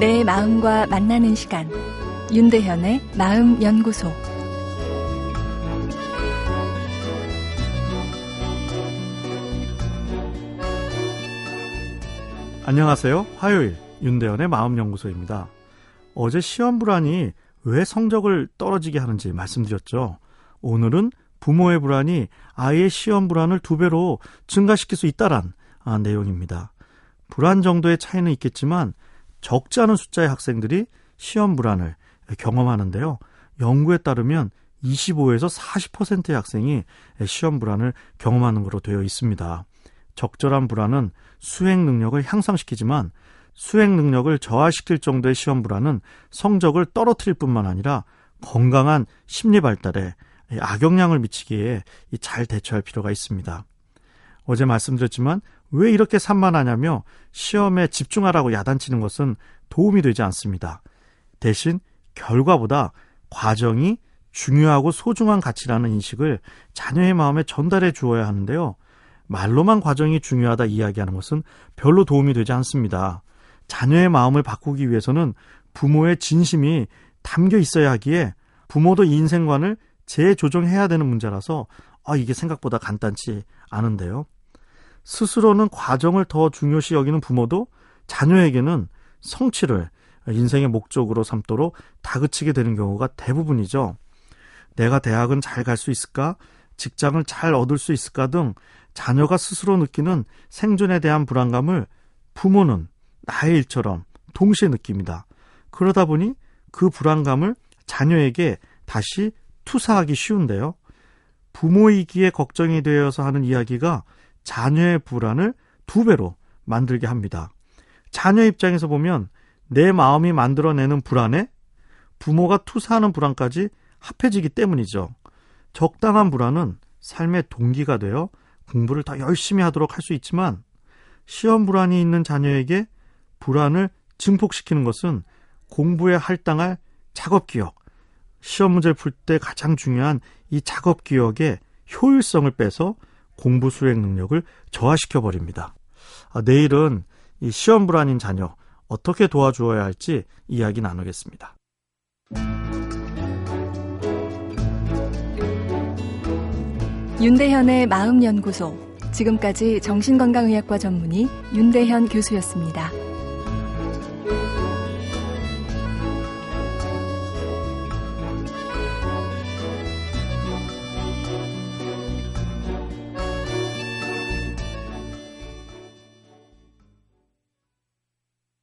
내 마음과 만나는 시간 윤대현의 마음 연구소 안녕하세요. 화요일 윤대현의 마음 연구소입니다. 어제 시험 불안이 왜 성적을 떨어지게 하는지 말씀드렸죠. 오늘은 부모의 불안이 아이의 시험 불안을 두 배로 증가시킬 수 있다란 아, 내용입니다. 불안 정도의 차이는 있겠지만 적지 않은 숫자의 학생들이 시험 불안을 경험하는데요. 연구에 따르면 25에서 40%의 학생이 시험 불안을 경험하는 것으로 되어 있습니다. 적절한 불안은 수행 능력을 향상시키지만 수행 능력을 저하시킬 정도의 시험 불안은 성적을 떨어뜨릴 뿐만 아니라 건강한 심리 발달에 악영향을 미치기에 잘 대처할 필요가 있습니다. 어제 말씀드렸지만 왜 이렇게 산만하냐며 시험에 집중하라고 야단치는 것은 도움이 되지 않습니다. 대신 결과보다 과정이 중요하고 소중한 가치라는 인식을 자녀의 마음에 전달해 주어야 하는데요. 말로만 과정이 중요하다 이야기하는 것은 별로 도움이 되지 않습니다. 자녀의 마음을 바꾸기 위해서는 부모의 진심이 담겨 있어야 하기에 부모도 인생관을 재조정해야 되는 문제라서 아, 이게 생각보다 간단치 않은데요. 스스로는 과정을 더 중요시 여기는 부모도 자녀에게는 성취를 인생의 목적으로 삼도록 다그치게 되는 경우가 대부분이죠. 내가 대학은 잘 갈 수 있을까? 직장을 잘 얻을 수 있을까 등 자녀가 스스로 느끼는 생존에 대한 불안감을 부모는 나의 일처럼 동시에 느낍니다. 그러다 보니 그 불안감을 자녀에게 다시 투사하기 쉬운데요. 부모이기에 걱정이 되어서 하는 이야기가 자녀의 불안을 두 배로 만들게 합니다. 자녀 입장에서 보면 내 마음이 만들어내는 불안에 부모가 투사하는 불안까지 합해지기 때문이죠. 적당한 불안은 삶의 동기가 되어 공부를 더 열심히 하도록 할 수 있지만 시험 불안이 있는 자녀에게 불안을 증폭시키는 것은 공부에 할당할 작업 기억, 시험 문제를 풀 때 가장 중요한 이 작업 기억의 효율성을 빼서 공부 수행 능력을 저하시켜 버립니다. 아, 내일은 이 시험 불안인 자녀 어떻게 도와주어야 할지 이야기 나누겠습니다. 윤대현의 마음 연구소 지금까지 정신건강의학과 전문의 윤대현 교수였습니다.